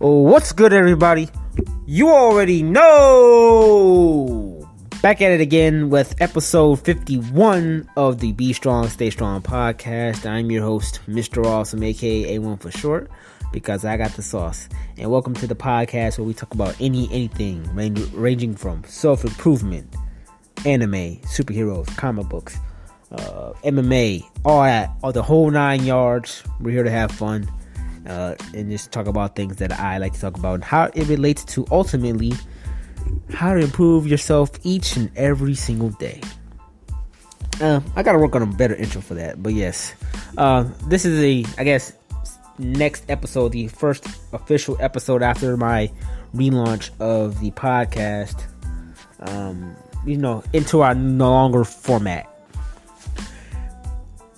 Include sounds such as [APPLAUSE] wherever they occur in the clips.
What's good, everybody? You already know. Back at it again with episode 51 of the Be Strong, Stay Strong podcast. I'm your host, Mr. Awesome, aka A1 for short, because I got the sauce. And welcome to the podcast where we talk about any anything ranging from self improvement, anime, superheroes, comic books, uh, MMA, all that, all the whole nine yards. We're here to have fun uh, and just talk about things that I like to talk about how it relates to ultimately how to improve yourself each and every single day. Uh, I gotta work on a better intro for that, but yes, uh, this is a I guess next episode, the first official episode after my relaunch of the podcast. Um, you know, into our no longer format.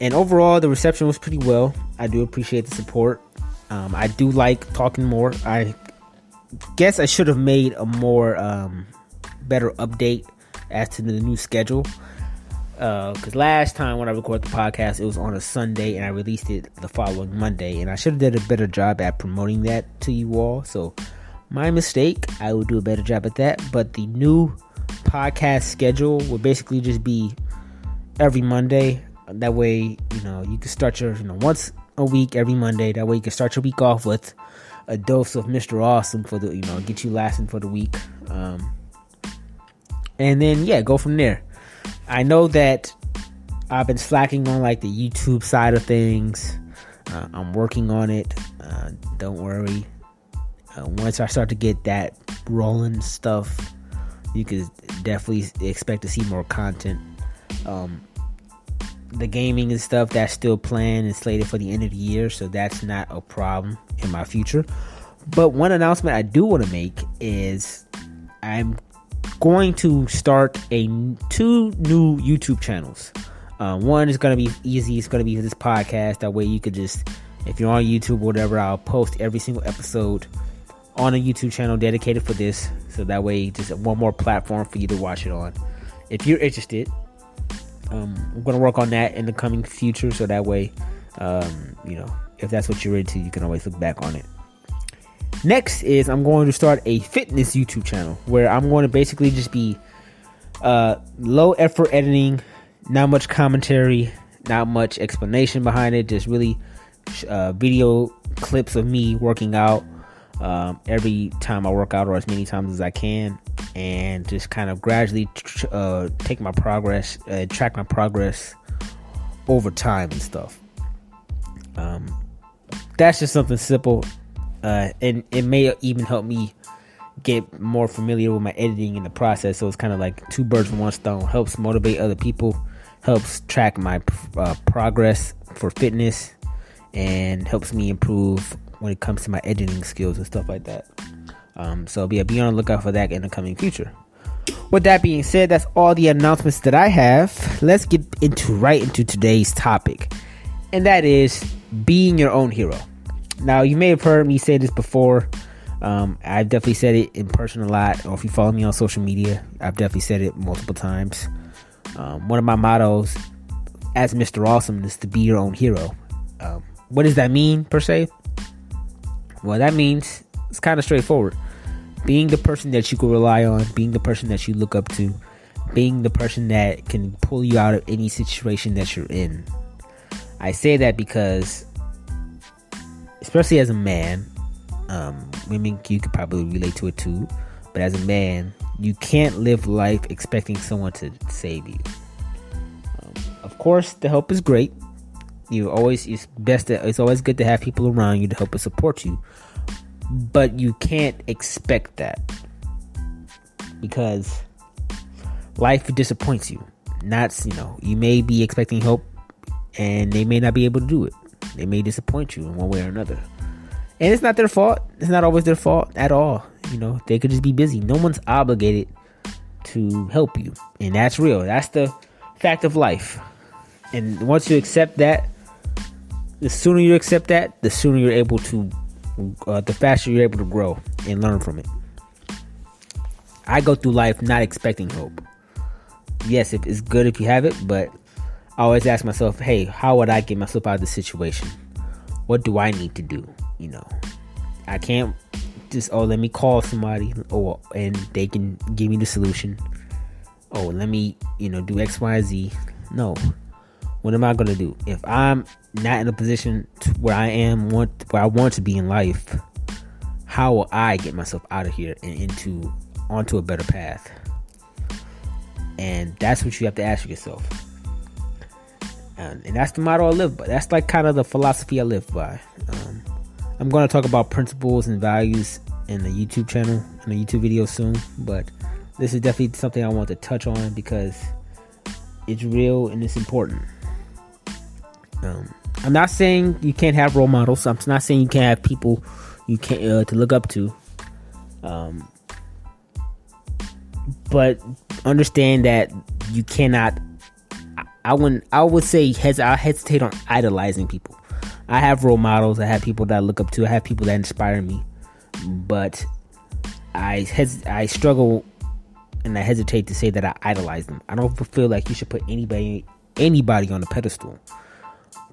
And overall, the reception was pretty well. I do appreciate the support. Um, I do like talking more. I guess I should have made a more um, better update as to the new schedule. Because uh, last time when I recorded the podcast, it was on a Sunday and I released it the following Monday, and I should have did a better job at promoting that to you all. So my mistake. I will do a better job at that. But the new podcast schedule will basically just be every Monday. That way, you know, you can start your, you know, once a week every Monday. That way you can start your week off with a dose of Mr. Awesome for the you know get you lasting for the week. Um, and then yeah, go from there. I know that I've been slacking on like the YouTube side of things. Uh, I'm working on it. Uh, don't worry. Uh, once I start to get that rolling stuff, you could definitely expect to see more content. Um, the gaming and stuff that's still planned and slated for the end of the year, so that's not a problem in my future. But one announcement I do want to make is I'm going to start a two new YouTube channels. Uh, one is going to be easy. It's going to be this podcast. That way you could just, if you're on YouTube or whatever, I'll post every single episode on a YouTube channel dedicated for this. So that way, just one more platform for you to watch it on. If you're interested, um, I'm to work on that in the coming future, so that way, um, you know, if that's what you're into, you can always look back on it. Next is I'm going to start a fitness YouTube channel where I'm going to basically just be uh, low effort editing, not much commentary, not much explanation behind it, just really uh, video clips of me working out um, every time I work out or as many times as I can and just kind of gradually uh, take my progress, uh, track my progress over time and stuff. Um, that's just something simple, uh, and it may even help me get more familiar with my editing in the process. So it's kind of like two birds with one stone. Helps motivate other people, helps track my uh, progress for fitness, and helps me improve when it comes to my editing skills and stuff like that. Um, so yeah, be on the lookout for that in the coming future. With that being said, that's all the announcements that I have. Let's get into right into today's topic, and that is being your own hero. Now, you may have heard me say this before. Um, I've definitely said it in person a lot, or if you follow me on social media, I've definitely said it multiple times. Um, one of my mottos as Mr. Awesome is to be your own hero. Um, what does that mean, per se? Well, that means it's kind of straightforward being the person that you can rely on, being the person that you look up to, being the person that can pull you out of any situation that you're in. I say that because, especially as a man, um, women you could probably relate to it too, but as a man, you can't live life expecting someone to save you. Um, of course, the help is great. You always it's best. To, it's always good to have people around you to help and support you but you can't expect that because life disappoints you. Not, you know, you may be expecting hope and they may not be able to do it. They may disappoint you in one way or another. And it's not their fault. It's not always their fault at all. You know, they could just be busy. No one's obligated to help you. And that's real. That's the fact of life. And once you accept that, the sooner you accept that, the sooner you're able to uh, the faster you're able to grow and learn from it. I go through life not expecting hope. Yes, it's good if you have it, but I always ask myself, hey, how would I get myself out of this situation? What do I need to do? You know, I can't just oh let me call somebody or and they can give me the solution. Oh let me you know do X Y Z. No, what am I gonna do if I'm not in a position where I am want where I want to be in life? How will I get myself out of here and into onto a better path? And that's what you have to ask yourself. And, that's the motto I live by. That's like kind of the philosophy I live by. Um, I'm going to talk about principles and values in the YouTube channel in a YouTube video soon, but this is definitely something I want to touch on because it's real and it's important. Um, I'm not saying you can't have role models. I'm not saying you can't have people you can't uh, to look up to. Um, but understand that you cannot. I, I wouldn't. I would say hes- I hesitate on idolizing people. I have role models. I have people that I look up to. I have people that inspire me, but I hes- I struggle and I hesitate to say that I idolize them. I don't feel like you should put anybody anybody on a pedestal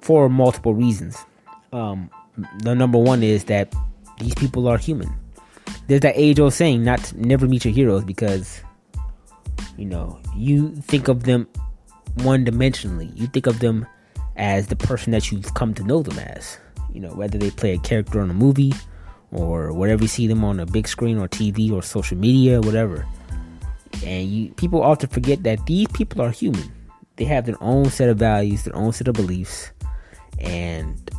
for multiple reasons. Um, the number one is that these people are human. There's that age old saying, not never meet your heroes because you know you think of them one dimensionally. You think of them as the person that you've come to know them as. You know, whether they play a character on a movie or whatever you see them on a big screen or TV or social media, whatever. And you people often forget that these people are human. They have their own set of values, their own set of beliefs, and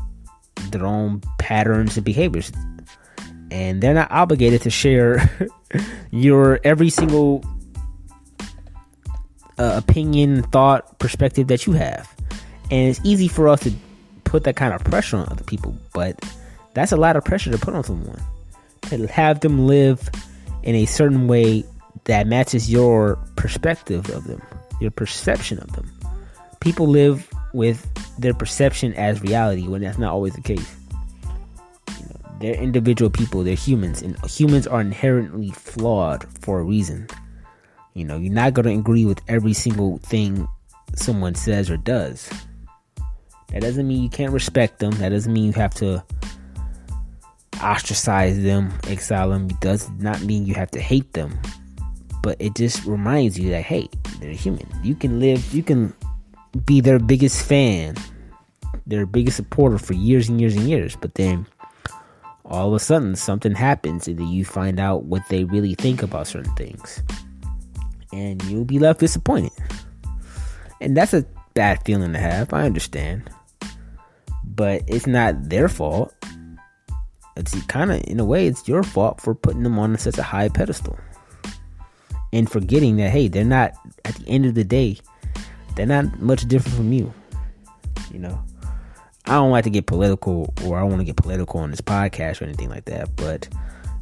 their own patterns and behaviors. And they're not obligated to share [LAUGHS] your every single uh, opinion, thought, perspective that you have. And it's easy for us to put that kind of pressure on other people, but that's a lot of pressure to put on someone. To have them live in a certain way that matches your perspective of them, your perception of them. People live with their perception as reality when that's not always the case. You know, they're individual people, they're humans, and humans are inherently flawed for a reason. You know, you're not going to agree with every single thing someone says or does. That doesn't mean you can't respect them. That doesn't mean you have to ostracize them, exile them. It does not mean you have to hate them. But it just reminds you that hey, they're human. You can live, you can be their biggest fan, their biggest supporter for years and years and years. But then all of a sudden something happens and then you find out what they really think about certain things. And you'll be left disappointed. And that's a bad feeling to have. I understand but it's not their fault. It's kind of, in a way, it's your fault for putting them on such a high pedestal and forgetting that hey, they're not. At the end of the day, they're not much different from you. You know, I don't like to get political, or I want to get political on this podcast or anything like that. But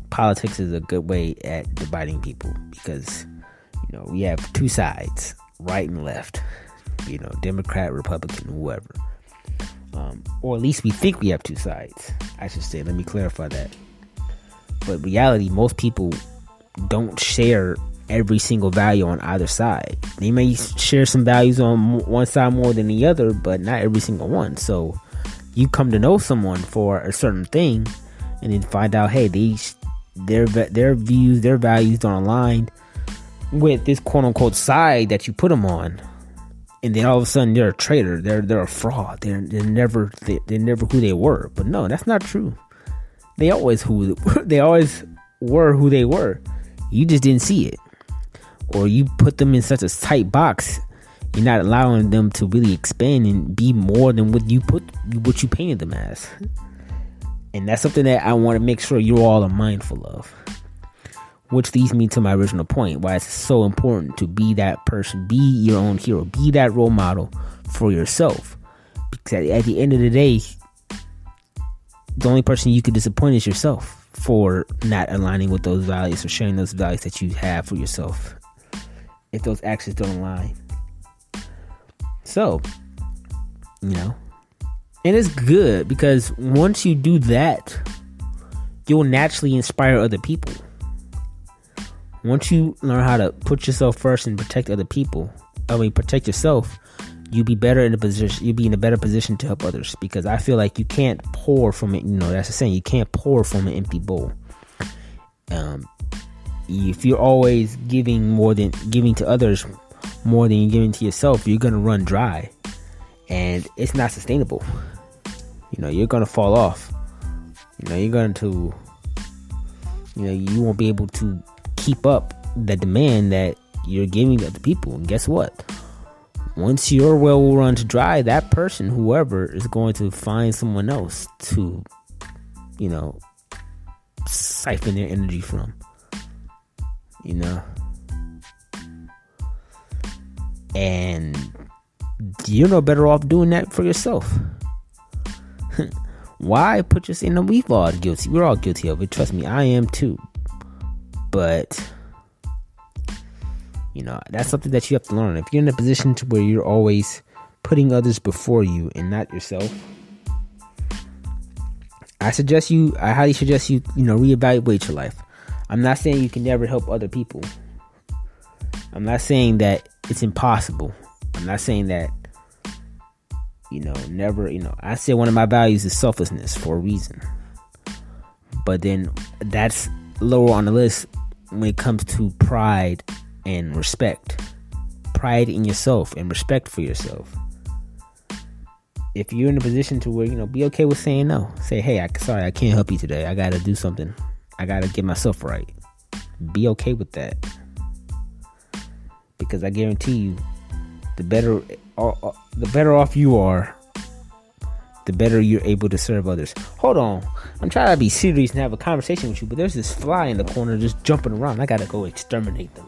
politics is a good way at dividing people because you know we have two sides, right and left. You know, Democrat, Republican, whoever um, or at least we think we have two sides. I should say. Let me clarify that. But reality, most people don't share every single value on either side. They may share some values on one side more than the other, but not every single one. So you come to know someone for a certain thing, and then find out, hey, these their their views, their values don't align with this quote unquote side that you put them on and then all of a sudden they're a traitor. They're they're a fraud. They're they're never they, they're never who they were. But no, that's not true. They always who [LAUGHS] they always were who they were. You just didn't see it, or you put them in such a tight box. You're not allowing them to really expand and be more than what you put what you painted them as. And that's something that I want to make sure you all are mindful of. Which leads me to my original point why it's so important to be that person, be your own hero, be that role model for yourself. Because at the end of the day, the only person you could disappoint is yourself for not aligning with those values or sharing those values that you have for yourself. If those actions don't align. So, you know, and it's good because once you do that, you'll naturally inspire other people once you learn how to put yourself first and protect other people, I mean protect yourself, you'll be better in a position you'll be in a better position to help others because I feel like you can't pour from it, you know, that's the saying, you can't pour from an empty bowl. Um, if you're always giving more than giving to others more than you're giving to yourself, you're gonna run dry, and it's not sustainable. You know, you're gonna fall off. You know, you're going to, you know, you won't be able to keep up the demand that you're giving to other people. And guess what? Once your well runs dry, that person, whoever, is going to find someone else to, you know, siphon their energy from. You know? And you're no better off doing that for yourself. [LAUGHS] Why put yourself in the we've all guilty. We're all guilty of it. Trust me, I am too. But you know, that's something that you have to learn. If you're in a position to where you're always putting others before you and not yourself, I suggest you I highly suggest you, you know, reevaluate your life. I'm not saying you can never help other people. I'm not saying that it's impossible. I'm not saying that you know, never, you know, I say one of my values is selflessness for a reason. But then that's lower on the list when it comes to pride and respect. Pride in yourself and respect for yourself. If you're in a position to where, you know, be okay with saying no. Say, hey, I sorry, I can't help you today. I gotta do something. I gotta get myself right. Be okay with that. Because I guarantee you, the better uh, uh, the better off you are, the better you're able to serve others. Hold on. I'm trying to be serious and have a conversation with you, but there's this fly in the corner just jumping around. I gotta go exterminate them.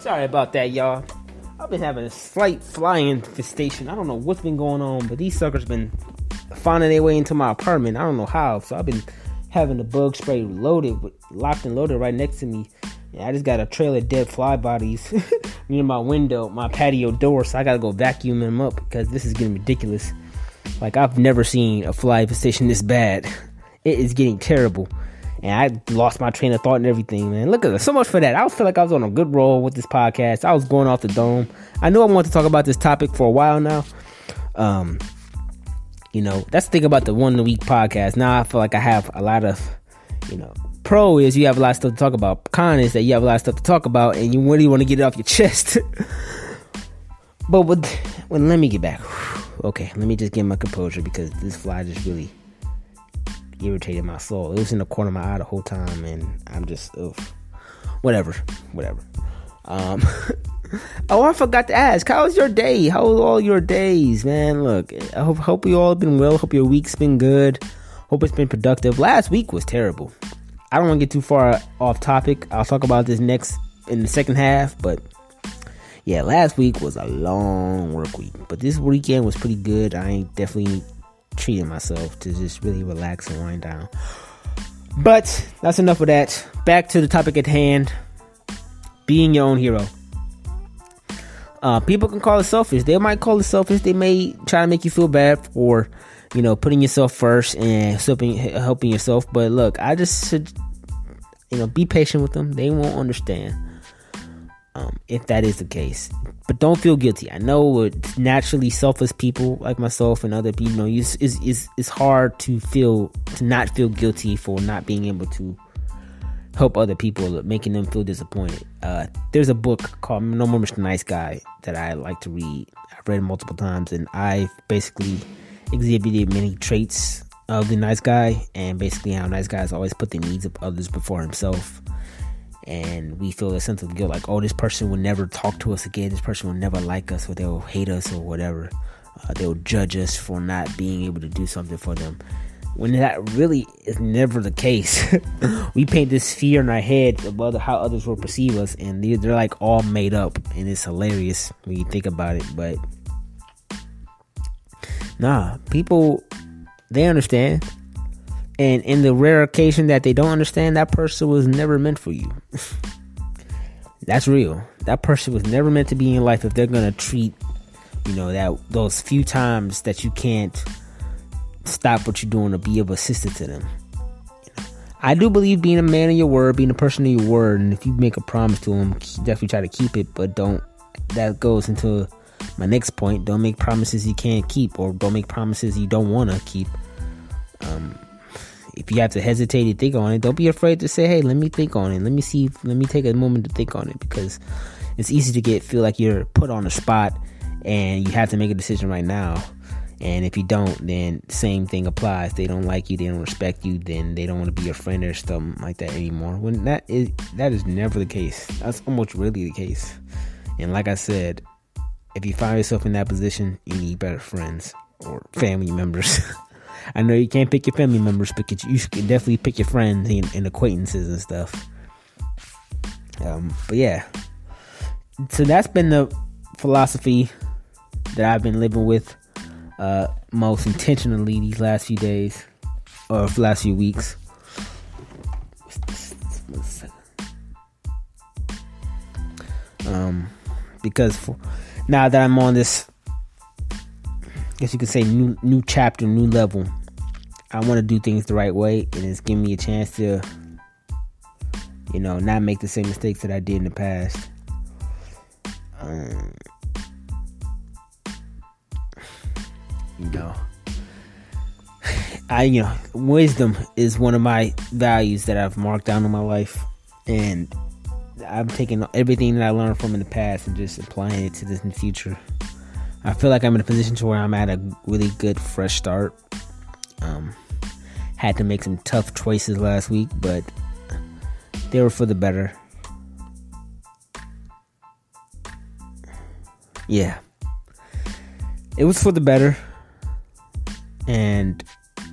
Sorry about that, y'all. I've been having a slight fly infestation. I don't know what's been going on, but these suckers been finding their way into my apartment. I don't know how. So I've been having the bug spray loaded, locked and loaded right next to me. And I just got a trail of dead fly bodies [LAUGHS] near my window, my patio door. So I gotta go vacuum them up because this is getting ridiculous. Like I've never seen a fly infestation this bad. It is getting terrible. And I lost my train of thought and everything, man. Look at this. So much for that. I feel like I was on a good roll with this podcast. I was going off the dome. I knew I wanted to talk about this topic for a while now. Um, you know, that's the thing about the one a week podcast. Now I feel like I have a lot of, you know, pro is you have a lot of stuff to talk about. Con is that you have a lot of stuff to talk about and you really want to get it off your [LAUGHS] chest. but with, well, let me get back. Okay, let me just get my composure because this fly just really irritated my soul. It was in the corner of my eye the whole time, and I'm just, ugh. whatever, whatever. Um, [LAUGHS] oh, I forgot to ask. How was your day? How was all your days, man? Look, I hope hope you all have been well. Hope your week's been good. Hope it's been productive. Last week was terrible. I don't want to get too far off topic. I'll talk about this next in the second half, but yeah, last week was a long work week, but this weekend was pretty good. I definitely treating myself to just really relax and wind down. But that's enough of that. Back to the topic at hand being your own hero. Uh, people can call it selfish. They might call it selfish. They may try to make you feel bad for, you know, putting yourself first and helping helping yourself. But look, I just should, you know, be patient with them. They won't understand um, if that is the case. But don't feel guilty. I know it's naturally selfless people like myself and other people. You know, it's, it's, it's hard to feel to not feel guilty for not being able to help other people, making them feel disappointed. Uh, there's a book called No More Mr. Nice Guy that I like to read. I've read multiple times, and I've basically exhibited many traits of the nice guy, and basically how nice guys always put the needs of others before himself. And we feel a sense of guilt, like, oh, this person will never talk to us again. This person will never like us, or they'll hate us, or whatever. Uh, they'll judge us for not being able to do something for them when that really is never the case. [LAUGHS] we paint this fear in our head about how others will perceive us, and they're, they're like all made up, and it's hilarious when you think about it. But nah, people they understand, and in the rare occasion that they don't understand, that person was never meant for you. [LAUGHS] That's real. That person was never meant to be in life if they're gonna treat, you know, that those few times that you can't stop what you're doing to be of assistance to them. I do believe being a man of your word, being a person of your word, and if you make a promise to them, definitely try to keep it, but don't. That goes into my next point: don't make promises you can't keep, or don't make promises you don't want to keep. Um, if you have to hesitate to think on it, don't be afraid to say, "Hey, let me think on it. Let me see. Let me take a moment to think on it," because it's easy to get feel like you're put on the spot and you have to make a decision right now. And if you don't, then same thing applies. They don't like you, they don't respect you, then they don't want to be your friend or something like that anymore. When that is that is never the case. That's almost really the case. And like I said, if you find yourself in that position, you need better friends or family members. [LAUGHS] I know you can't pick your family members, but you can definitely pick your friends and, and acquaintances and stuff. Um, but yeah, so that's been the philosophy that I've been living with uh, most intentionally these last few days or last few weeks. Um, because for, now that I'm on this, guess you could say new new chapter, new level. I want to do things the right way, and it's giving me a chance to, you know, not make the same mistakes that I did in the past. Um, you know, [SIGHS] I you know, wisdom is one of my values that I've marked down in my life, and I'm taking everything that I learned from in the past and just applying it to this in the future. I feel like I'm in a position to where I'm at a really good fresh start. Um, had to make some tough choices last week, but they were for the better. Yeah. It was for the better. And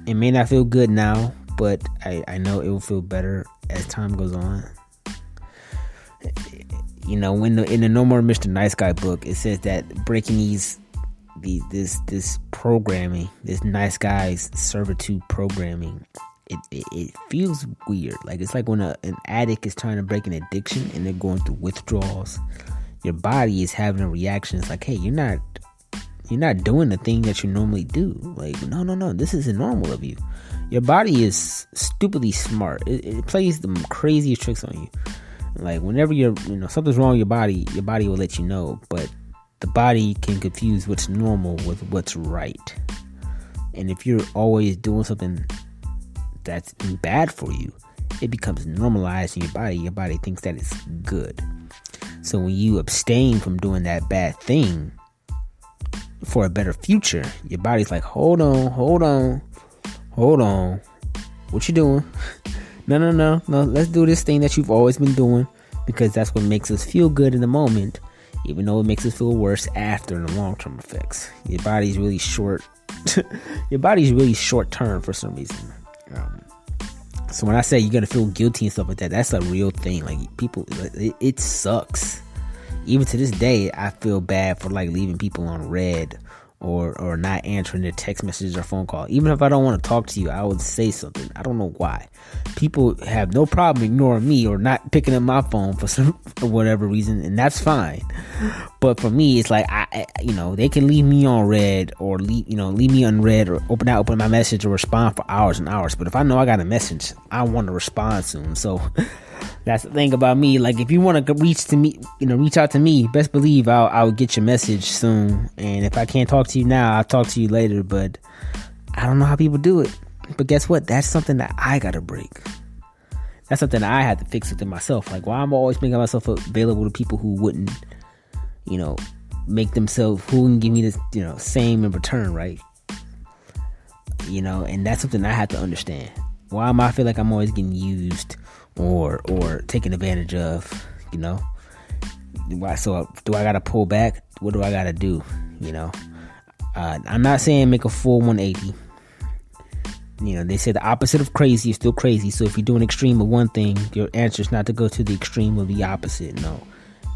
it may not feel good now, but I, I know it will feel better as time goes on. You know, when the, in the No More Mr. Nice Guy book, it says that breaking these the this this programming, this nice guy's servitude programming, it, it, it feels weird. Like it's like when a, an addict is trying to break an addiction and they're going through withdrawals your body is having a reaction. It's like, hey, you're not you're not doing the thing that you normally do. Like, no, no, no, this isn't normal of you. Your body is stupidly smart. It, it plays the craziest tricks on you. Like, whenever you're, you know, something's wrong with your body, your body will let you know. But the body can confuse what's normal with what's right. And if you're always doing something that's bad for you, it becomes normalized in your body. Your body thinks that it's good. So when you abstain from doing that bad thing for a better future, your body's like, hold on, hold on, hold on. What you doing? [LAUGHS] no, no, no, no. Let's do this thing that you've always been doing because that's what makes us feel good in the moment, even though it makes us feel worse after in the long term effects. Your body's really short. [LAUGHS] your body's really short term for some reason. Um, so when I say you're gonna feel guilty and stuff like that, that's a real thing. Like people, it, it sucks. Even to this day, I feel bad for like leaving people on read or or not answering their text messages or phone call. Even if I don't want to talk to you, I would say something. I don't know why. People have no problem ignoring me or not picking up my phone for some [LAUGHS] for whatever reason, and that's fine. But for me, it's like I, you know, they can leave me on read or leave, you know, leave me unread or open out, open my message or respond for hours and hours. But if I know I got a message, I want to respond soon. So. [LAUGHS] That's the thing about me. Like, if you want to reach to me, you know, reach out to me. Best believe I'll I'll get your message soon. And if I can't talk to you now, I'll talk to you later. But I don't know how people do it. But guess what? That's something that I gotta break. That's something I had to fix within myself. Like, why am I'm always making myself available to people who wouldn't, you know, make themselves who can give me this, you know, same in return, right? You know, and that's something I have to understand. Why am I feel like I'm always getting used? or or taken advantage of, you know. Why so do I gotta pull back? What do I gotta do? You know, uh, I'm not saying make a full 180. You know, they say the opposite of crazy is still crazy. So if you're doing extreme of one thing, your answer is not to go to the extreme of the opposite. No,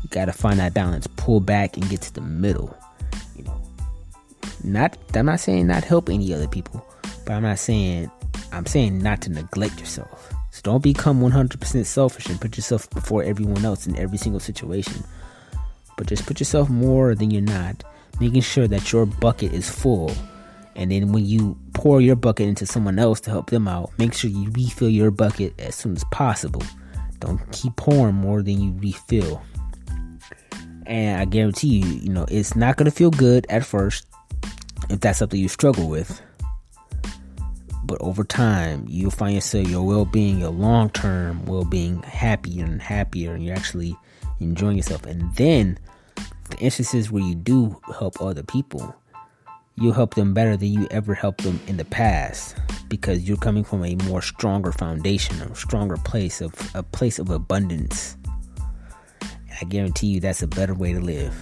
you gotta find that balance. Pull back and get to the middle. You know, not. I'm not saying not help any other people, but I'm not saying. I'm saying not to neglect yourself. So don't become 100% selfish and put yourself before everyone else in every single situation. But just put yourself more than you're not, making sure that your bucket is full. And then when you pour your bucket into someone else to help them out, make sure you refill your bucket as soon as possible. Don't keep pouring more than you refill. And I guarantee you, you know, it's not going to feel good at first if that's something you struggle with. But over time, you'll find yourself, your well being, your long term well being, happier and happier, and you're actually enjoying yourself. And then the instances where you do help other people, you'll help them better than you ever helped them in the past because you're coming from a more stronger foundation, a stronger place of a place of abundance. I guarantee you that's a better way to live.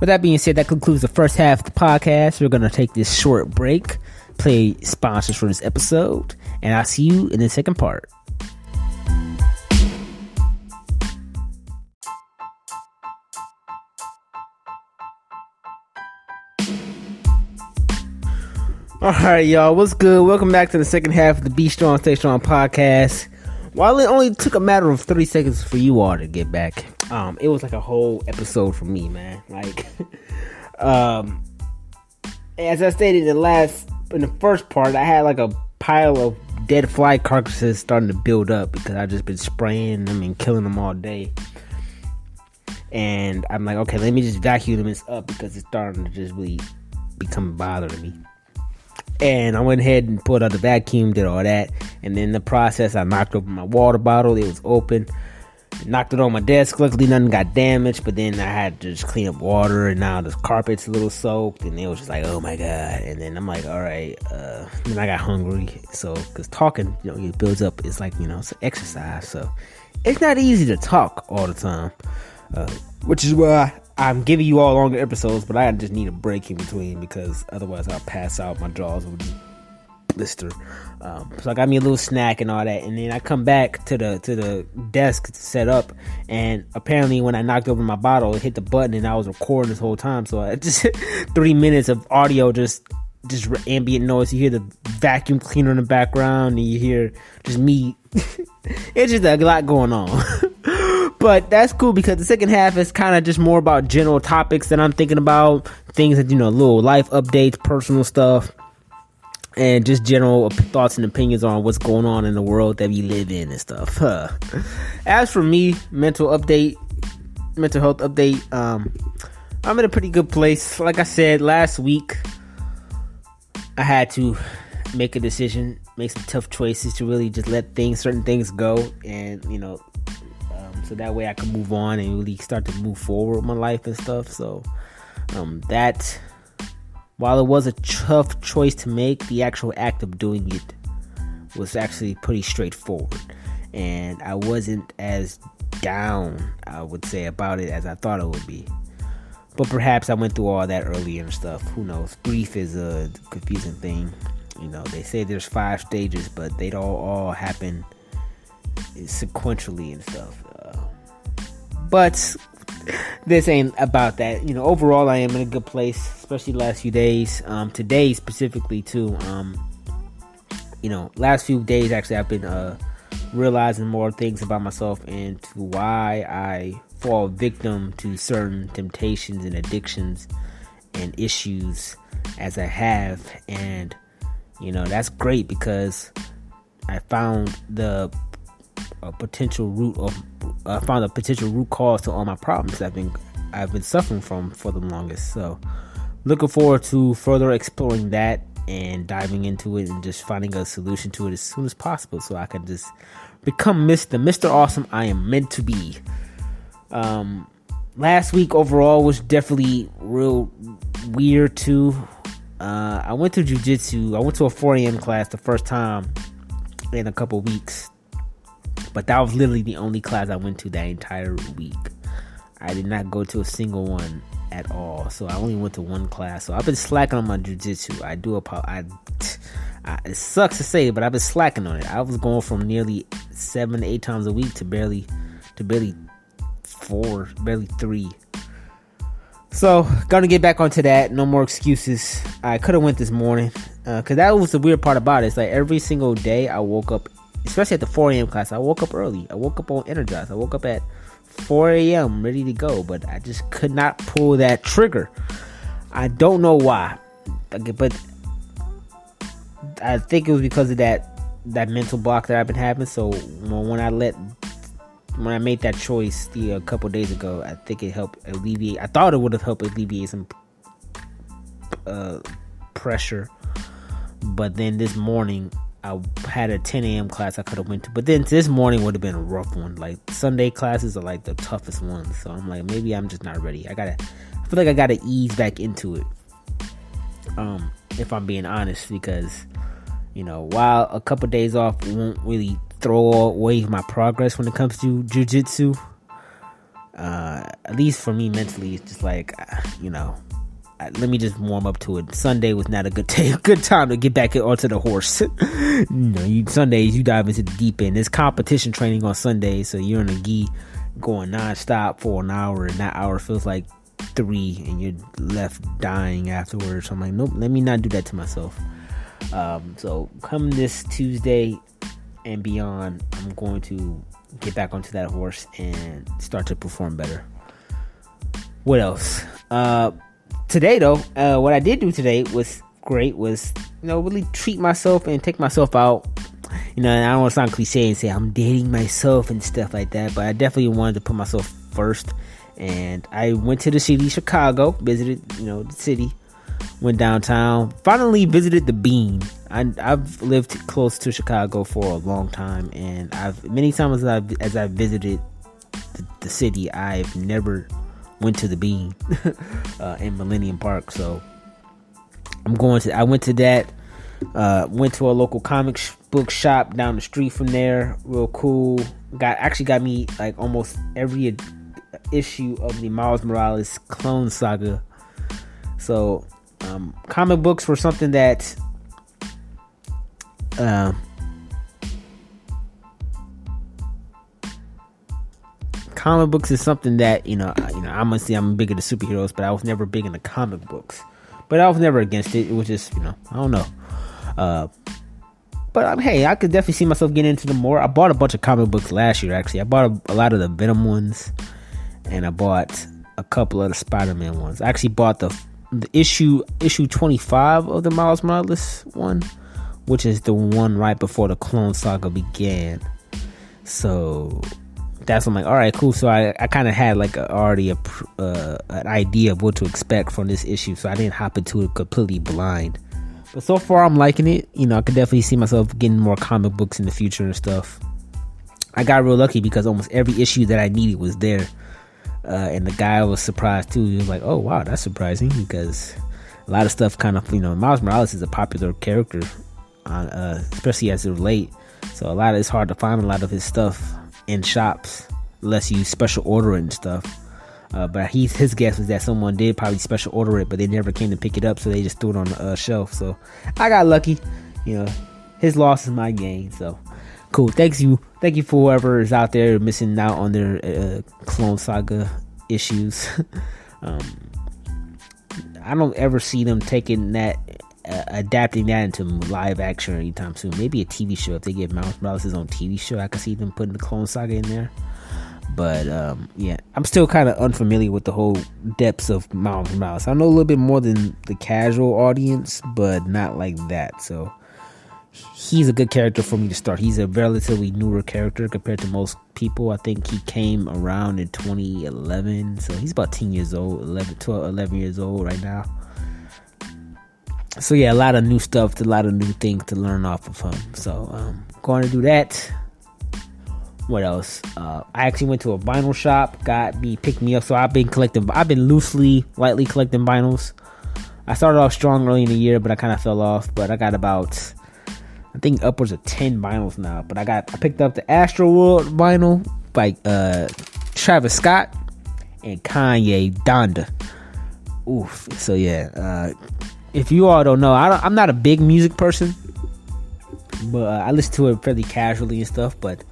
With that being said, that concludes the first half of the podcast. We're going to take this short break, play sponsors for this episode, and I'll see you in the second part. All right, y'all. What's good? Welcome back to the second half of the Be Strong, Stay Strong podcast. While it only took a matter of 30 seconds for you all to get back, um, it was like a whole episode for me, man. Like, [LAUGHS] um, as I stated in the last, in the first part, I had like a pile of dead fly carcasses starting to build up because I just been spraying them and killing them all day. And I'm like, okay, let me just vacuum this up because it's starting to just really become a bother to me. And I went ahead and pulled out the vacuum, did all that. And then in the process, I knocked over my water bottle. It was open. Knocked it on my desk. Luckily, nothing got damaged. But then I had to just clean up water. And now the carpet's a little soaked. And it was just like, oh my God. And then I'm like, all right. Uh, then I got hungry. So, because talking, you know, it builds up. It's like, you know, it's exercise. So, it's not easy to talk all the time. Uh, which is why I'm giving you all longer episodes, but I just need a break in between because otherwise I'll pass out. My jaws will blister. Um, so I got me a little snack and all that, and then I come back to the to the desk to set up, and apparently when I knocked over my bottle, it hit the button, and I was recording this whole time. So I [LAUGHS] just three minutes of audio just just ambient noise. You hear the vacuum cleaner in the background, and you hear just me. [LAUGHS] it's just a lot going on. [LAUGHS] but that's cool because the second half is kind of just more about general topics that I'm thinking about, things that you know, little life updates, personal stuff, and just general thoughts and opinions on what's going on in the world that we live in and stuff. Huh. As for me, mental update, mental health update, um, I'm in a pretty good place. Like I said last week, I had to make a decision, make some tough choices to really just let things, certain things go, and you know, um, so that way I can move on and really start to move forward with my life and stuff. So um, that, while it was a tough choice to make, the actual act of doing it was actually pretty straightforward, and I wasn't as down, I would say, about it as I thought it would be. But perhaps I went through all that earlier and stuff. Who knows? Grief is a confusing thing. You know, they say there's five stages, but they don't all happen sequentially and stuff. Uh, but this ain't about that. You know, overall, I am in a good place, especially last few days. Um, today specifically too. Um, you know, last few days actually, I've been uh, realizing more things about myself and to why I fall victim to certain temptations and addictions and issues as I have, and you know that's great because I found the a potential root of I found a potential root cause to all my problems I've been I've been suffering from for the longest. So looking forward to further exploring that and diving into it and just finding a solution to it as soon as possible so I can just become Mr. Mr. Awesome I am meant to be. Um last week overall was definitely real weird too. Uh, I went to jujitsu. I went to a 4 a.m. class the first time in a couple weeks but that was literally the only class I went to that entire week. I did not go to a single one at all. So I only went to one class. So I've been slacking on my jujitsu. I do apologize. I, it sucks to say, but I've been slacking on it. I was going from nearly seven, eight times a week to barely, to barely four, barely three. So gonna get back onto that. No more excuses. I could have went this morning uh, that was the weird part about it. It's like every single day I woke up especially at the 4 a.m. class. I woke up early. I woke up on energized. I woke up at 4 a.m. ready to go, but I just could not pull that trigger. I don't know why, but I think it was because of that that mental block that I've been having. So when I let when I made that choice the a couple days ago, I think it helped alleviate. I thought it would have helped alleviate some uh, pressure, but then this morning I had a 10 a.m. class I could have went to, but then this morning would have been a rough one. Like Sunday classes are like the toughest ones, so I'm like maybe I'm just not ready. I gotta, I feel like I gotta ease back into it. Um, if I'm being honest, because you know, while a couple days off won't really throw away my progress when it comes to jujitsu, uh, at least for me mentally, it's just like, you know, let me just warm up to it. Sunday was not a good [LAUGHS] day, good time to get back onto the horse. [LAUGHS] know, you, Sundays you dive into the deep end. There's competition training on Sundays, so you're in a gi going nonstop for an hour, and that hour feels like three, and you're left dying afterwards. So I'm like, nope, let me not do that to myself. Um, so come this Tuesday and beyond, I'm going to get back onto that horse and start to perform better. What else? Uh, today though, uh, what I did do today was great. Was you know really treat myself and take myself out. You know, I don't want to sound cliche and say I'm dating myself and stuff like that, but I definitely wanted to put myself first. And I went to the city, Chicago, visited you know the city, went downtown, finally visited the Bean. I, have lived close to Chicago for a long time, and I've many times as I as I visited the, the city, I've never went to the Bean [LAUGHS] uh, in Millennium Park. So I'm going to. I went to that. Uh, went to a local comic sh- book shop down the street from there. Real cool. Got actually got me like almost every ad- issue of the Miles Morales Clone Saga. So um, comic books were something that. Uh, comic books is something that you know, you know, I'm gonna say I'm big into superheroes, but I was never big into comic books. But I was never against it. It was just, you know, I don't know. Uh, but um, hey, I could definitely see myself getting into them more. I bought a bunch of comic books last year. Actually, I bought a, a lot of the Venom ones, and I bought a couple of the Spider-Man ones. I actually bought the the issue issue 25 of the Miles Morales one, which is the one right before the Clone Saga began. So that's I'm like, all right, cool. So I, I kind of had like a, already a uh, an idea of what to expect from this issue, so I didn't hop into it completely blind. But so far, I'm liking it. You know, I could definitely see myself getting more comic books in the future and stuff. I got real lucky because almost every issue that I needed was there, uh, and the guy was surprised too. He was like, "Oh wow, that's surprising," because a lot of stuff kind of you know Miles Morales is a popular character, on, uh, especially as of late. So a lot of it's hard to find a lot of his stuff in shops unless you special order it and stuff. Uh, but he's his guess was that someone did probably special order it, but they never came to pick it up, so they just threw it on the uh, shelf. So I got lucky. You know, his loss is my gain. So cool. Thanks you. Thank you for whoever is out there missing out on their uh, Clone Saga issues. [LAUGHS] um, I don't ever see them taking that uh, adapting that into live action anytime soon. Maybe a TV show if they get Miles Morales' own TV show. I could see them putting the Clone Saga in there. But um, yeah, I'm still kind of unfamiliar with the whole depths of Miles Morales. I know a little bit more than the casual audience, but not like that. So he's a good character for me to start. He's a relatively newer character compared to most people. I think he came around in 2011, so he's about 10 years old, 11, 12, 11 years old right now so yeah, a lot of new stuff, a lot of new things to learn off of him. So um, going to do that. What else? Uh, I actually went to a vinyl shop, got me picked me up. So I've been collecting. I've been loosely, lightly collecting vinyls. I started off strong early in the year, but I kind of fell off. But I got about, I think upwards of ten vinyls now. But I got, I picked up the Astroworld vinyl by uh, Travis Scott and Kanye Donda. Oof. So yeah, uh, if you all don't know, I am not a big music person, but uh, I listen to it fairly casually and stuff. But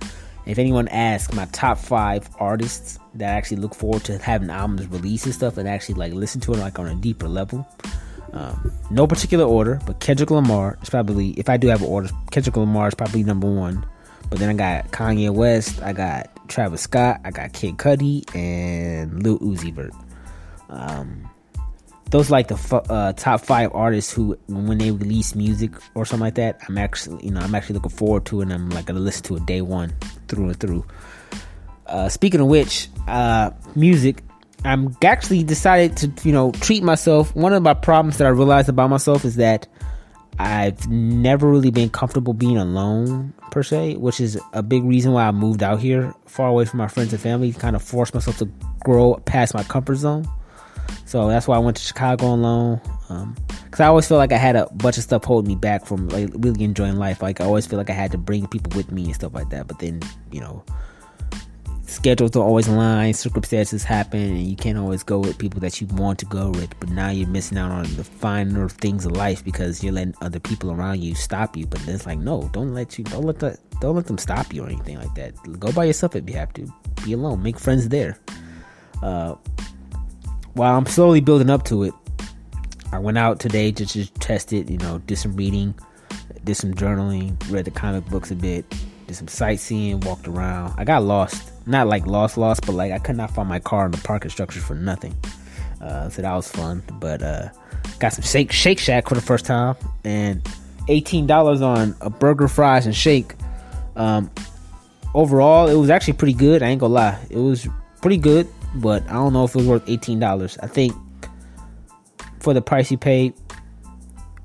if anyone asks my top five artists that I actually look forward to having albums released and stuff, and actually like listen to it like on a deeper level, um, no particular order, but Kendrick Lamar is probably if I do have an order, Kendrick Lamar is probably number one. But then I got Kanye West, I got Travis Scott, I got Kid Cudi, and Lil Uzi Vert. Um, those like the uh, top five artists who when they release music or something like that i'm actually you know i'm actually looking forward to it and i'm like gonna listen to it day one through and through Uh, speaking of which, uh, music. I'm actually decided to, you know, treat myself. One of my problems that I realized about myself is that I've never really been comfortable being alone per se, which is a big reason why I moved out here, far away from my friends and family, kind of forced myself to grow past my comfort zone. So that's why I went to Chicago alone. Um, Cause I always feel like I had a bunch of stuff holding me back from like really enjoying life. Like I always feel like I had to bring people with me and stuff like that. But then you know, schedules don't always align, circumstances happen, and you can't always go with people that you want to go with. But now you're missing out on the finer things of life because you're letting other people around you stop you. But then it's like, no, don't let you, don't let the, don't let them stop you or anything like that. Go by yourself if you have to. Be alone. Make friends there. Uh, while I'm slowly building up to it, I went out today to just test it. You know, did some reading, did some journaling, read the comic books a bit, did some sightseeing, walked around. I got lost not like lost lost, but like I could not find my car in the parking structure for nothing. Uh, so that was fun. But uh, got some shake Shake Shack for the first time, and eighteen dollars on a burger, fries, and shake. Um, overall, it was actually pretty good. I ain't gonna lie, it was pretty good, but I don't know if it was worth eighteen dollars. I think for the price you pay,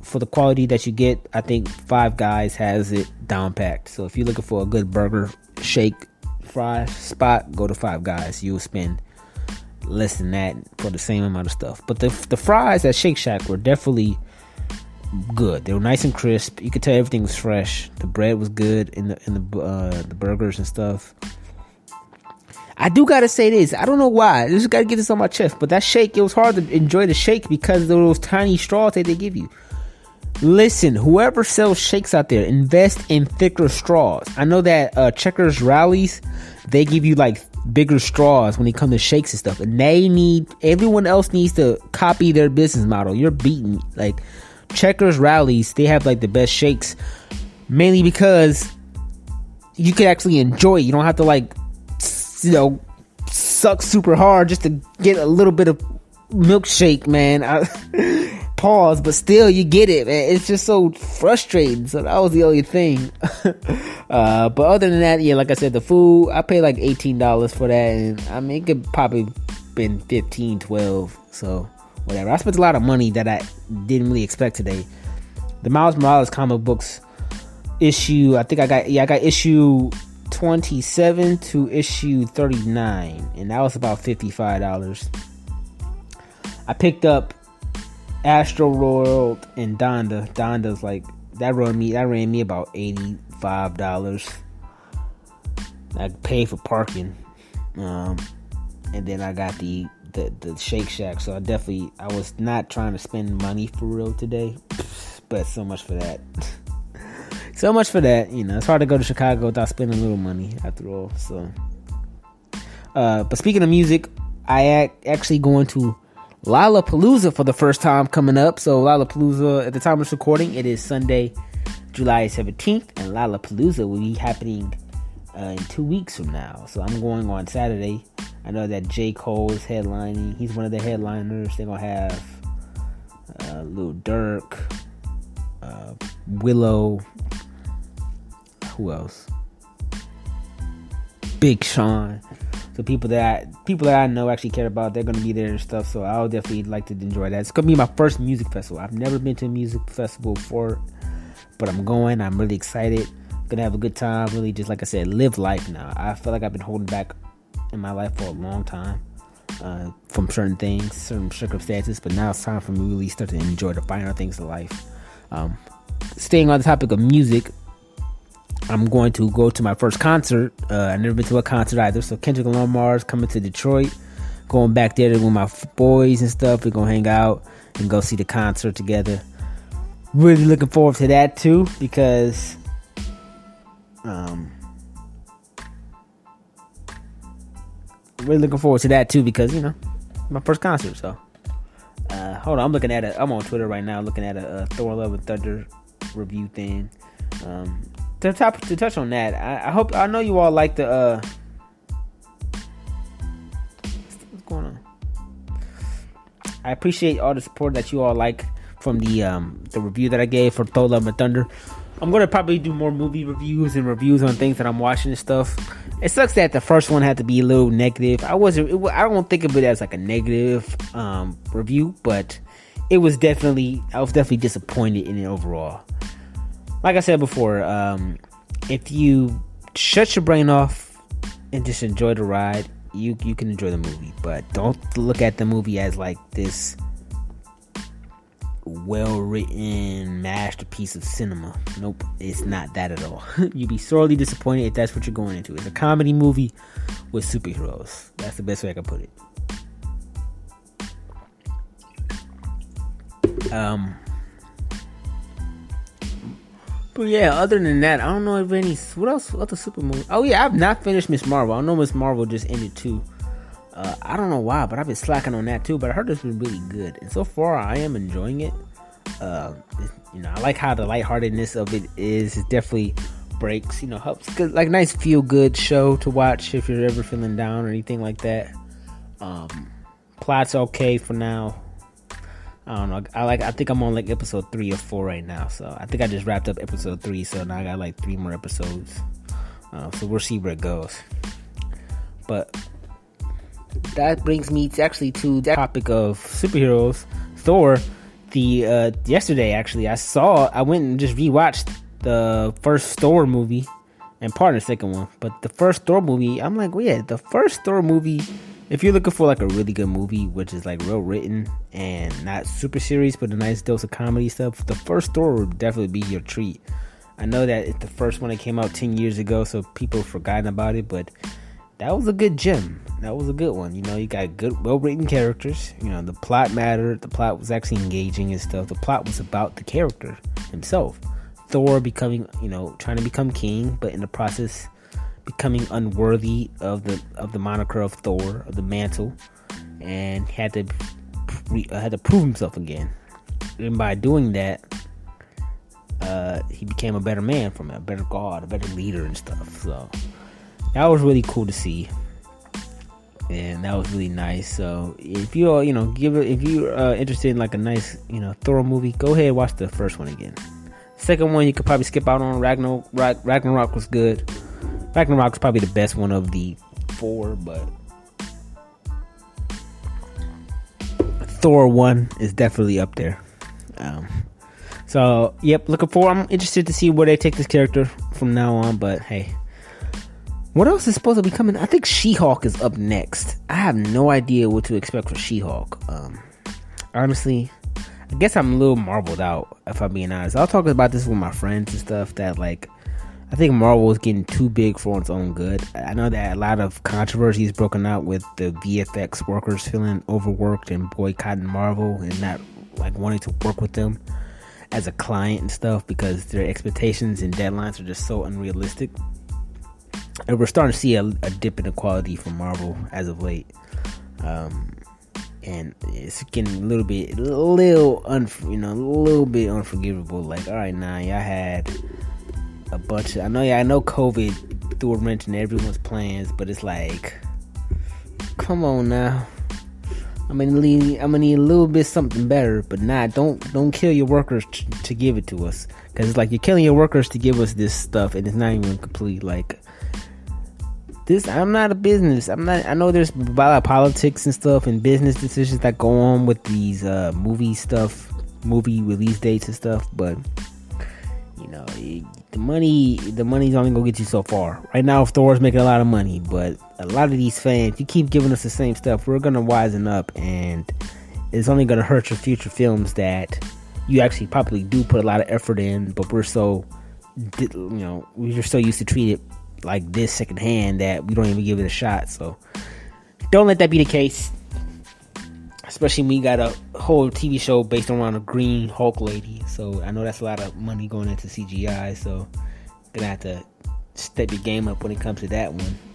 for the quality that you get, I think Five Guys has it down packed. So if you're looking for a good burger, shake, fry spot, go to Five Guys. You'll spend less than that for the same amount of stuff. But the the fries at Shake Shack were definitely good. They were nice and crisp. You could tell everything was fresh. The bread was good in the in the uh, the burgers and stuff. I do gotta say this. I don't know why. I just gotta get this on my chest. But that shake, it was hard to enjoy the shake because of those tiny straws that they give you. Listen, whoever sells shakes out there, invest in thicker straws. I know that uh, Checkers Rally's, they give you like bigger straws when it comes to shakes and stuff. And they need, everyone else needs to copy their business model. You're beaten. Like Checkers Rally's, they have like the best shakes, mainly because you can actually enjoy it. You don't have to like, you know, suck super hard just to get a little bit of milkshake, man. I, [LAUGHS] pause, but still you get it, man. It's just so frustrating. So that was the only thing. [LAUGHS] uh, but other than that, yeah, like I said, the food, I paid like $18 for that. And I mean, it could probably been 15 12 So whatever. I spent a lot of money that I didn't really expect today. The Miles Morales comic books issue, I think I got, yeah, I got issue 27 to issue 39. And that was about $55. I picked up Astroworld and Donda. Donda's like that run me that ran me about eighty five dollars. I paid for parking, um, and then I got the, the the Shake Shack. So I definitely I was not trying to spend money for real today, [LAUGHS] but so much for that. [LAUGHS] so much for that. You know, it's hard to go to Chicago without spending a little money after all. So, uh, but speaking of music, I act, actually going to Lollapalooza for the first time coming up. So Lollapalooza, at the time of this recording, it is Sunday, July 17th, and Lollapalooza will be happening uh, in two weeks from now. So I'm going on Saturday. I know that J. Cole is headlining. He's one of the headliners. They're gonna have uh, Lil Durk, uh, Willow. Who else? Big Sean. So people that I, people that I know actually care about, they're gonna be there and stuff. So I'll definitely like to enjoy that. It's gonna be my first music festival. I've never been to a music festival before, but I'm going. I'm really excited. Gonna have a good time. Really, just like I said, live life now. I feel like I've been holding back in my life for a long time uh, from certain things, certain circumstances. But now it's time for me to really start to enjoy the finer things of life. Um, staying on the topic of music, I'm going to go to my first concert. Uh, I've never been to a concert either. So Kendrick Lamar's coming to Detroit. Going back there with my boys and stuff. We're gonna hang out and go see the concert together. Really looking forward to that too because um really looking forward to that too because you know my first concert. So uh, hold on, I'm looking at it. I'm on Twitter right now looking at a, a Thor: Love and Thunder review thing. Um, to top to touch on that, I, I hope I know you all like the uh what's going on. I appreciate all the support that you all like from the um the review that I gave for Thor Love and Thunder. I'm gonna probably do more movie reviews and reviews on things that I'm watching and stuff. It sucks that the first one had to be a little negative. I wasn't. It, I don't think of it as like a negative um, review, but it was definitely. I was definitely disappointed in it overall. Like I said before, um, if you shut your brain off and just enjoy the ride, you you can enjoy the movie. But don't look at the movie as like this well written masterpiece of cinema. Nope, it's not that at all. [LAUGHS] You'd be sorely disappointed if that's what you're going into. It's a comedy movie with superheroes. That's the best way I can put it. Um, but yeah, other than that, I don't know if any. What else? Other super movie? Oh yeah, I've not finished Miss Marvel. I know Miss Marvel just ended too. Uh, I don't know why, but I've been slacking on that too. But I heard it's been really good, and so far I am enjoying it. Uh, you know, I like how the lightheartedness of it is. It definitely breaks. You know, helps good, like nice feel good show to watch if you're ever feeling down or anything like that. Um, plot's okay for now. I don't know. I like. I think I'm on like episode three or four right now. So I think I just wrapped up episode three. So now I got like three more episodes. Uh, so we'll see where it goes. But that brings me to actually to the topic of superheroes. Thor. The uh, yesterday actually I saw. I went and just rewatched the first Thor movie and part of the second one. But the first Thor movie, I'm like, well, yeah, the first Thor movie if you're looking for like a really good movie, which is like well written and not super serious, but a nice dose of comedy stuff, the first Thor would definitely be your treat. I know that it's the first one that came out 10 years ago, so people have forgotten about it, but that was a good gem. That was a good one. You know, you got good, well written characters. You know, the plot mattered. The plot was actually engaging and stuff. The plot was about the character himself. Thor becoming, you know, trying to become king, but in the process, becoming unworthy of the of the moniker of Thor, of the mantle, and had to had to prove himself again. And by doing that, uh, he became a better man from it, a better god, a better leader and stuff. So that was really cool to see, and that was really nice. So if you you know give if you're uh, interested in like a nice you know Thor movie, go ahead watch the first one again. Second one you could probably skip out on. Ragnarok, Ragnarok was good. Ragnarok's probably the best one of the four, but Thor one is definitely up there. Um, so yep, looking forward. I'm interested to see where they take this character from now on. But hey, what else is supposed to be coming? I think She-Hulk is up next. I have no idea what to expect for She-Hulk. Um, honestly, I guess I'm a little marveled out if I'm being honest. I'll talk about this with my friends and stuff that like I think Marvel is getting too big for its own good. I know that a lot of controversy is broken out with the VFX workers feeling overworked and boycotting Marvel and not like wanting to work with them as a client and stuff because their expectations and deadlines are just so unrealistic. And we're starting to see a, a dip in the quality from Marvel as of late. Um, and it's getting a little bit, a little, unf- you know, a little bit unforgivable. Like, all right, now y'all had a bunch of. I know, yeah, I know COVID threw a wrench in everyone's plans, but it's like, come on now. I'm gonna need, I'm gonna need a little bit something better, but nah, don't don't kill your workers t- to give it to us, because it's like you're killing your workers to give us this stuff, and it's not even complete. Like this, I'm not a business. I'm not. I know there's a lot of politics and stuff and business decisions that go on with these uh, movie stuff, movie release dates and stuff, but you know, the money, the money's only gonna get you so far. Right now, Thor's making a lot of money, but a lot of these fans, you keep giving us the same stuff, we're gonna wisen up, and it's only gonna hurt your future films that you actually probably do put a lot of effort in, but we're so, you know, we're so used to treat it like this secondhand that we don't even give it a shot. So, don't let that be the case especially we got a whole TV show based around a green Hulk lady. So I know that's a lot of money going into CGI. So gonna have to step your game up when it comes to that one. [LAUGHS]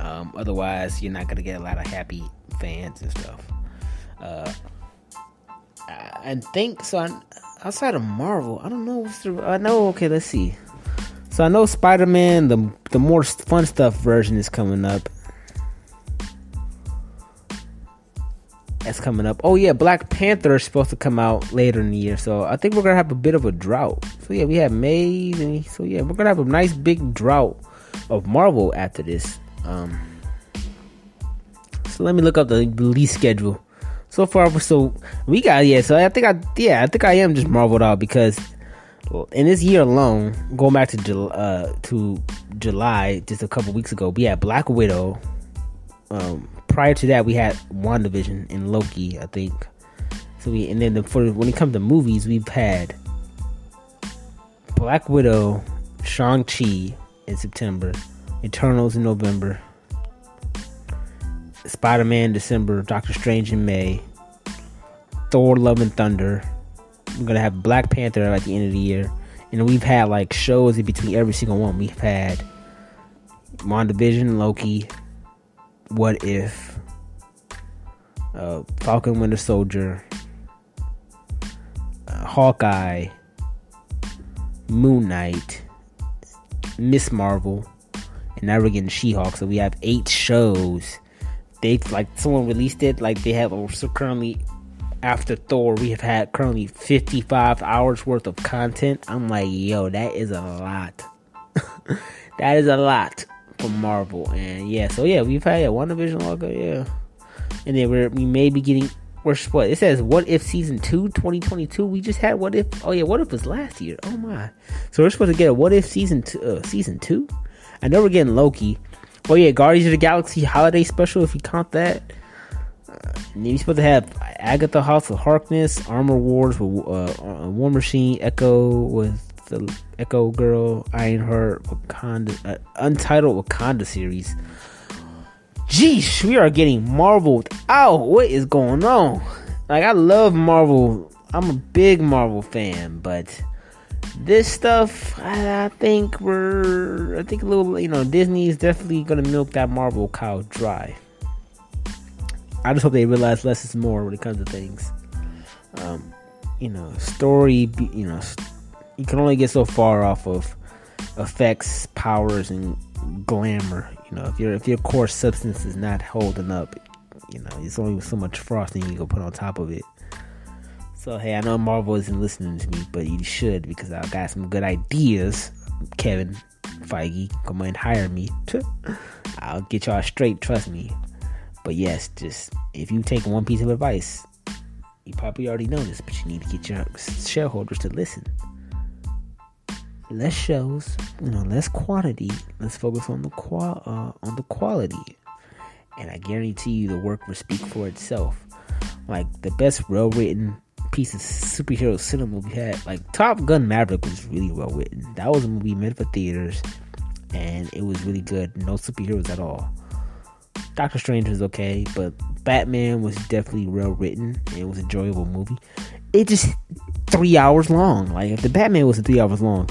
Um, otherwise, you're not gonna get a lot of happy fans and stuff. Uh, I think so. I, outside of Marvel, I don't know. What's the, I know. Okay, let's see. So I know Spider Man, the the more fun stuff version is coming up, that's coming up. Oh yeah, Black Panther is supposed to come out later in the year, so I think we're gonna have a bit of a drought. So yeah, we have May, and so yeah, we're gonna have a nice big drought of Marvel after this. Um, so let me look up the release schedule. So far, so we got yeah. So I think I yeah I think I am just marveled out because in this year alone, going back to uh, to July, just a couple weeks ago, we had Black Widow. Um, prior to that, we had WandaVision and Loki, I think. So we and then the, for when it comes to movies, we've had Black Widow, Shang Chi in September, Eternals in November, Spider Man December, Doctor Strange in May, Thor: Love and Thunder. We're gonna have Black Panther at the end of the year, and we've had like shows in between every single one. We've had WandaVision, Loki, What If, uh, Falcon Winter Soldier, uh, Hawkeye, Moon Knight, Miss Marvel, and now we're getting She Hulk. So we have eight shows. They like someone released it like they have so currently after Thor we have had currently 55 hours worth of content. I'm like, yo, that is a lot. [LAUGHS] that is a lot for Marvel. And yeah, so yeah, we've had yeah, WandaVision Loki, yeah. And then we're we may be getting we're what it says what if season 2 2022 we just had what if oh yeah what if was last year. Oh my. So we're supposed to get a what if season 2 uh, season 2 i know we're getting loki. Oh yeah guardians of the galaxy holiday special if you count that. Uh, you're supposed to have agatha house of harkness armor wars with uh, uh war machine echo with the echo girl ironheart wakanda uh, untitled wakanda series Jeez, we are getting marveled out. What is going on? Like, I love Marvel. I'm a big Marvel fan, but this stuff, I, I think we're, I think a little, you know, Disney is definitely gonna milk that Marvel cow dry. I just hope they realize less is more when it comes to things. Um, you know, story, you know, you can only get so far off of effects, powers, and glamour. You know, if your if your core substance is not holding up, you know, it's only so much frosting you can put on top of it. So hey, I know Marvel isn't listening to me, but you should because I got some good ideas. Kevin Feige, come and hire me. [LAUGHS] I'll get y'all straight, trust me. But yes, just if you take one piece of advice, you probably already know this, but you need to get your shareholders to listen less shows, you know, less quantity. Let's focus on the qual uh, on the quality, and I guarantee you the work will speak for itself. Like the best well written piece of superhero cinema we had, like Top Gun Maverick was really well written. That was a movie meant for theaters, and it was really good. No superheroes at all. Doctor Strange was okay, but Batman was definitely well written. It was an enjoyable movie. It just three hours long. Like if the Batman was three hours long,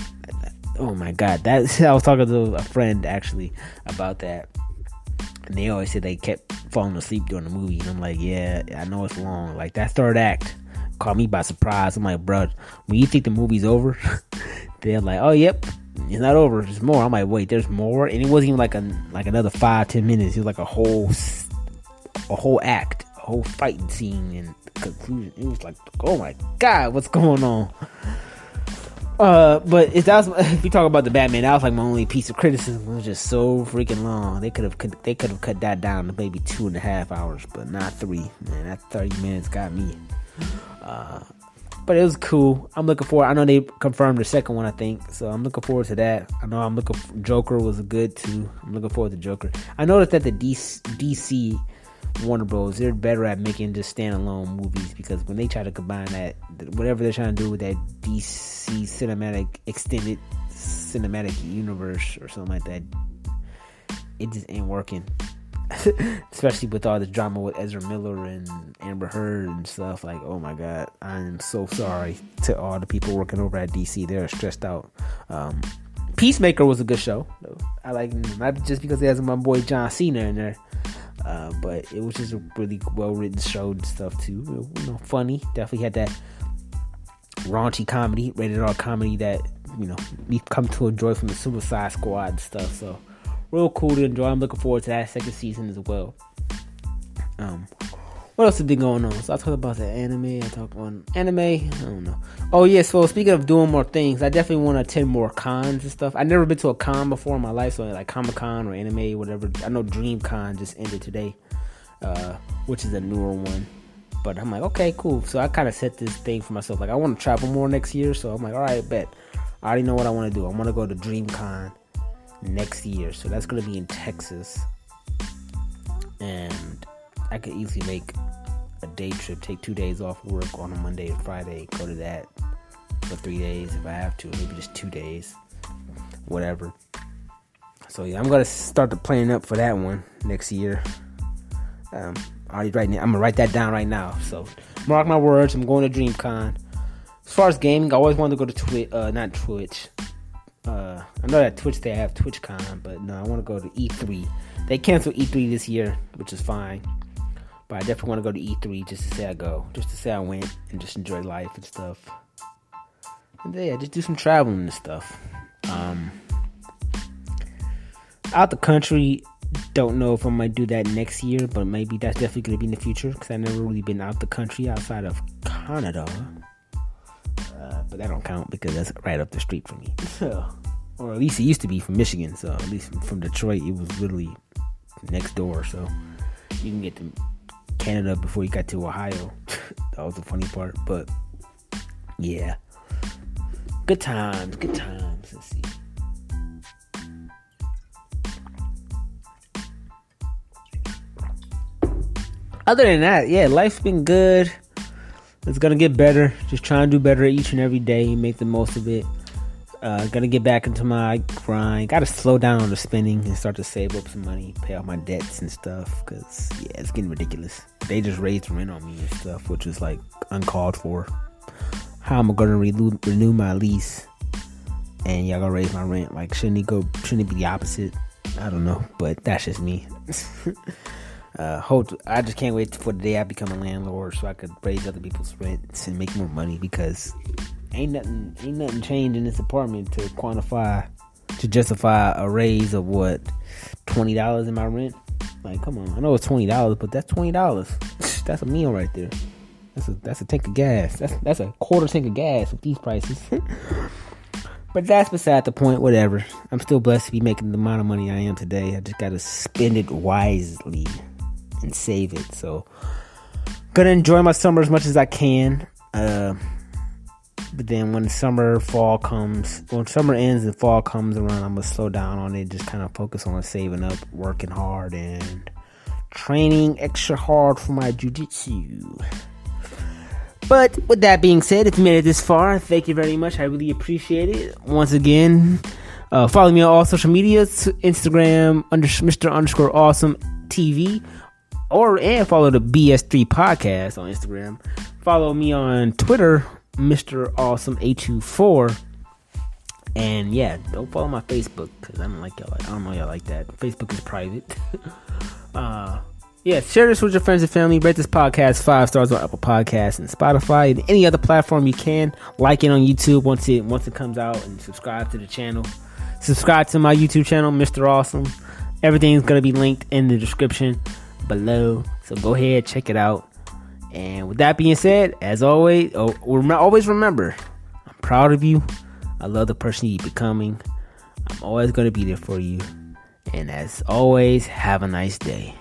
oh my god, that [LAUGHS] I was talking to a friend actually about that, and they always said they kept falling asleep during the movie, and I'm like, yeah, I know it's long. Like that third act caught me by surprise. I'm like, bro, when you think the movie's over, [LAUGHS] they're like, oh yep, it's not over. There's more. I'm like, wait, there's more, and it wasn't even like a like another five ten minutes. It was like a whole a whole act, a whole fighting scene, and conclusion. It was like, oh my god, what's going on? Uh, but if that's [LAUGHS] if you talk about the Batman, that was like my only piece of criticism. It was just so freaking long. They could have they could have cut that down to maybe two and a half hours, but not three. Man, that thirty minutes got me. Uh, but it was cool. I'm looking forward. I know they confirmed the second one. I think so. I'm looking forward to that. I know I'm looking. Joker was good too. I'm looking forward to Joker. I noticed that the DC, DC Warner Bros. They're better at making just standalone movies because when they try to combine that, whatever they're trying to do with that DC cinematic extended cinematic universe or something like that, it just ain't working. [LAUGHS] Especially with all the drama with Ezra Miller and Amber Heard and stuff. Like, oh my god, I'm so sorry to all the people working over at DC. They're stressed out. Um, Peacemaker was a good show. I like not just because it has my boy John Cena in there. Uh, but it was just a really well written show and stuff too. You know, funny. Definitely had that raunchy comedy, rated R comedy that you know we've come to enjoy from the Suicide Squad and stuff. So real cool to enjoy. I'm looking forward to that second season as well. Um, what else has been going on? So I talked about the anime. I talked on anime. I don't know. Oh yeah. So speaking of doing more things, I definitely want to attend more cons and stuff. I've never been to a con before in my life, so like Comic Con or anime, whatever. I know Dream Con just ended today, uh, which is a newer one. But I'm like, okay, cool. So I kind of set this thing for myself. Like I want to travel more next year. So I'm like, all right, bet. I already know what I want to do. I want to go to Dream Con next year. So that's gonna be in Texas, and I could easily make a day trip, take two days off work on a Monday and Friday, go to that for three days if I have to, maybe just two days, whatever. So yeah, I'm gonna start the planning up for that one next year. Um, already right now, I'm gonna write that down right now. So mark my words, I'm going to DreamCon. As far as gaming, I always wanted to go to Twitch, uh, not Twitch. Uh, I know that Twitch they have TwitchCon, but no, I want to go to E3. They canceled E3 this year, which is fine. But I definitely want to go to E3 just to say I go, just to say I went and just enjoy life and stuff. And yeah, just do some traveling and stuff. Um, out the country, don't know if I might do that next year, but maybe that's definitely going to be in the future because I've never really been out the country outside of Canada. Uh, but that don't count because that's right up the street from me. So, [LAUGHS] or at least it used to be from Michigan. So at least from Detroit, it was literally next door. So you can get to Canada before you got to Ohio. [LAUGHS] that was the funny part. But yeah. Good times, good times. Let's see. Other than that, yeah, life's been good. It's gonna get better. Just trying to do better each and every day, make the most of it. Uh, gotta get back into my grind. Gotta slow down on the spending and start to save up some money, pay off my debts and stuff. Cause yeah, it's getting ridiculous. They just raised rent on me and stuff, which is like uncalled for. How am I gonna renew, renew my lease and y'all gonna raise my rent? Like, shouldn't it go? Shouldn't it be the opposite? I don't know, but that's just me. [LAUGHS] uh, hope I just can't wait for the day I become a landlord so I could raise other people's rents and make more money because ain't nothing ain't nothing changed in this apartment to quantify to justify a raise of what twenty dollars in my rent. Like, come on, I know it's twenty dollars, but that's twenty dollars. [LAUGHS] that's a meal right there. That's a that's a tank of gas. That's that's a quarter tank of gas with these prices. [LAUGHS] but that's beside the point. Whatever. I'm still blessed to be making the amount of money I am today. I just gotta spend it wisely and save it. So, gonna enjoy my summer as much as I can. Uh, but then when summer, fall comes, when summer ends and fall comes around, I'm gonna slow down on it. Just kind of focus on saving up, working hard, and training extra hard for my jujitsu. But with that being said, if you made it this far, thank you very much. I really appreciate it. Once again, uh, follow me on all social medias: Instagram under Mr. Underscore Awesome TV, or and follow the BS3 Podcast on Instagram. Follow me on Twitter Mr. Awesome A24. And yeah, don't follow my Facebook because I don't like y'all. I don't know y'all like that. Facebook is private. [LAUGHS] uh, yeah, share this with your friends and family. Rate this podcast five stars on Apple Podcasts and Spotify and any other platform you can. Like it on YouTube once it once it comes out and subscribe to the channel. Subscribe to my YouTube channel, Mr. Awesome. Everything's gonna be linked in the description below. So go ahead, check it out. And with that being said, as always, oh, always remember, I'm proud of you. I love the person you're becoming. I'm always going to be there for you. And as always, have a nice day.